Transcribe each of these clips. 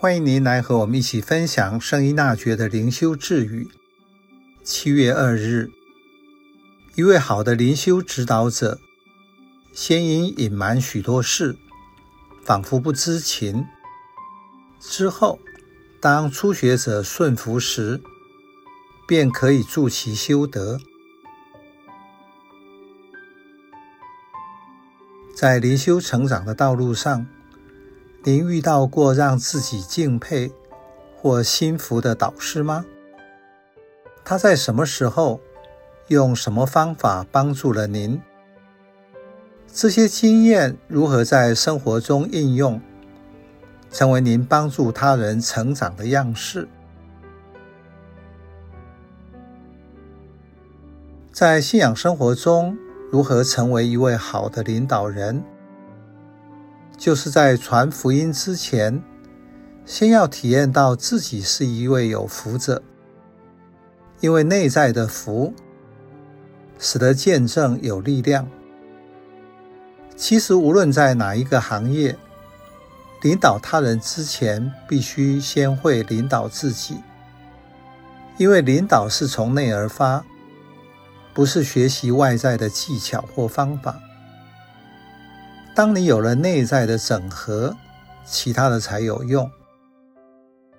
欢迎您来和我们一起分享圣依纳爵的灵修智语。七月二日，一位好的灵修指导者，先因隐瞒许多事，仿佛不知情；之后，当初学者顺服时，便可以助其修德。在灵修成长的道路上，您遇到过让自己敬佩或心服的导师吗？他在什么时候用什么方法帮助了您？这些经验如何在生活中应用，成为您帮助他人成长的样式？在信仰生活中，如何成为一位好的领导人？就是在传福音之前，先要体验到自己是一位有福者，因为内在的福，使得见证有力量。其实，无论在哪一个行业，领导他人之前，必须先会领导自己，因为领导是从内而发，不是学习外在的技巧或方法。当你有了内在的整合，其他的才有用。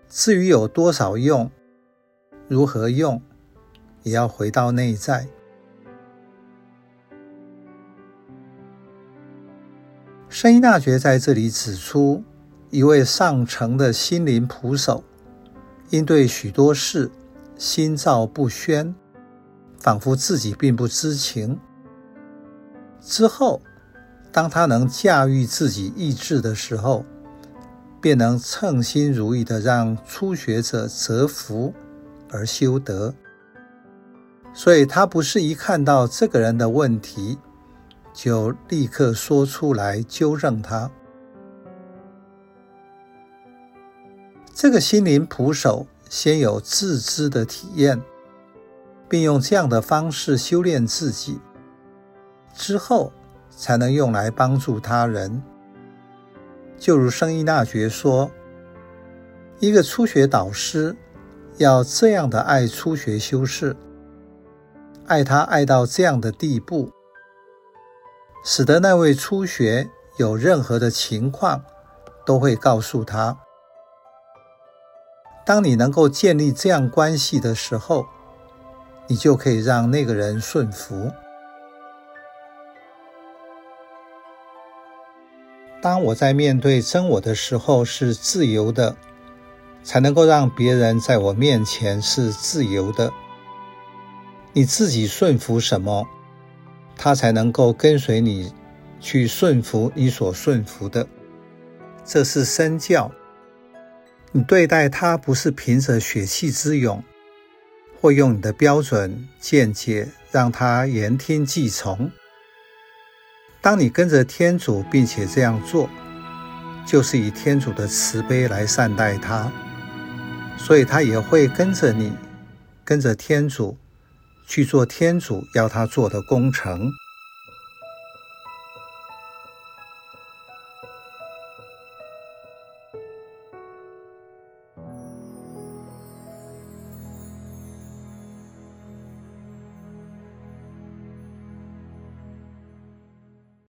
至于有多少用，如何用，也要回到内在。圣音大学在这里指出，一位上乘的心灵仆手，应对许多事心照不宣，仿佛自己并不知情。之后，当他能驾驭自己意志的时候，便能称心如意地让初学者折服而修德。所以，他不是一看到这个人的问题，就立刻说出来纠正他。这个心灵仆手先有自知的体验，并用这样的方式修炼自己，之后，才能用来帮助他人。就如圣依纳爵说：“一个初学导师要这样的爱初学修士，爱他爱到这样的地步，使得那位初学有任何的情况，都会告诉他。当你能够建立这样关系的时候，你就可以让那个人顺服。”当我在面对真我的时候是自由的，才能够让别人在我面前是自由的。你自己顺服什么，他才能够跟随你去顺服你所顺服的。这是身教。你对待他不是凭着血气之勇，或用你的标准见解让他言听计从。当你跟着天主，并且这样做，就是以天主的慈悲来善待他，所以他也会跟着你，跟着天主去做天主要他做的工程。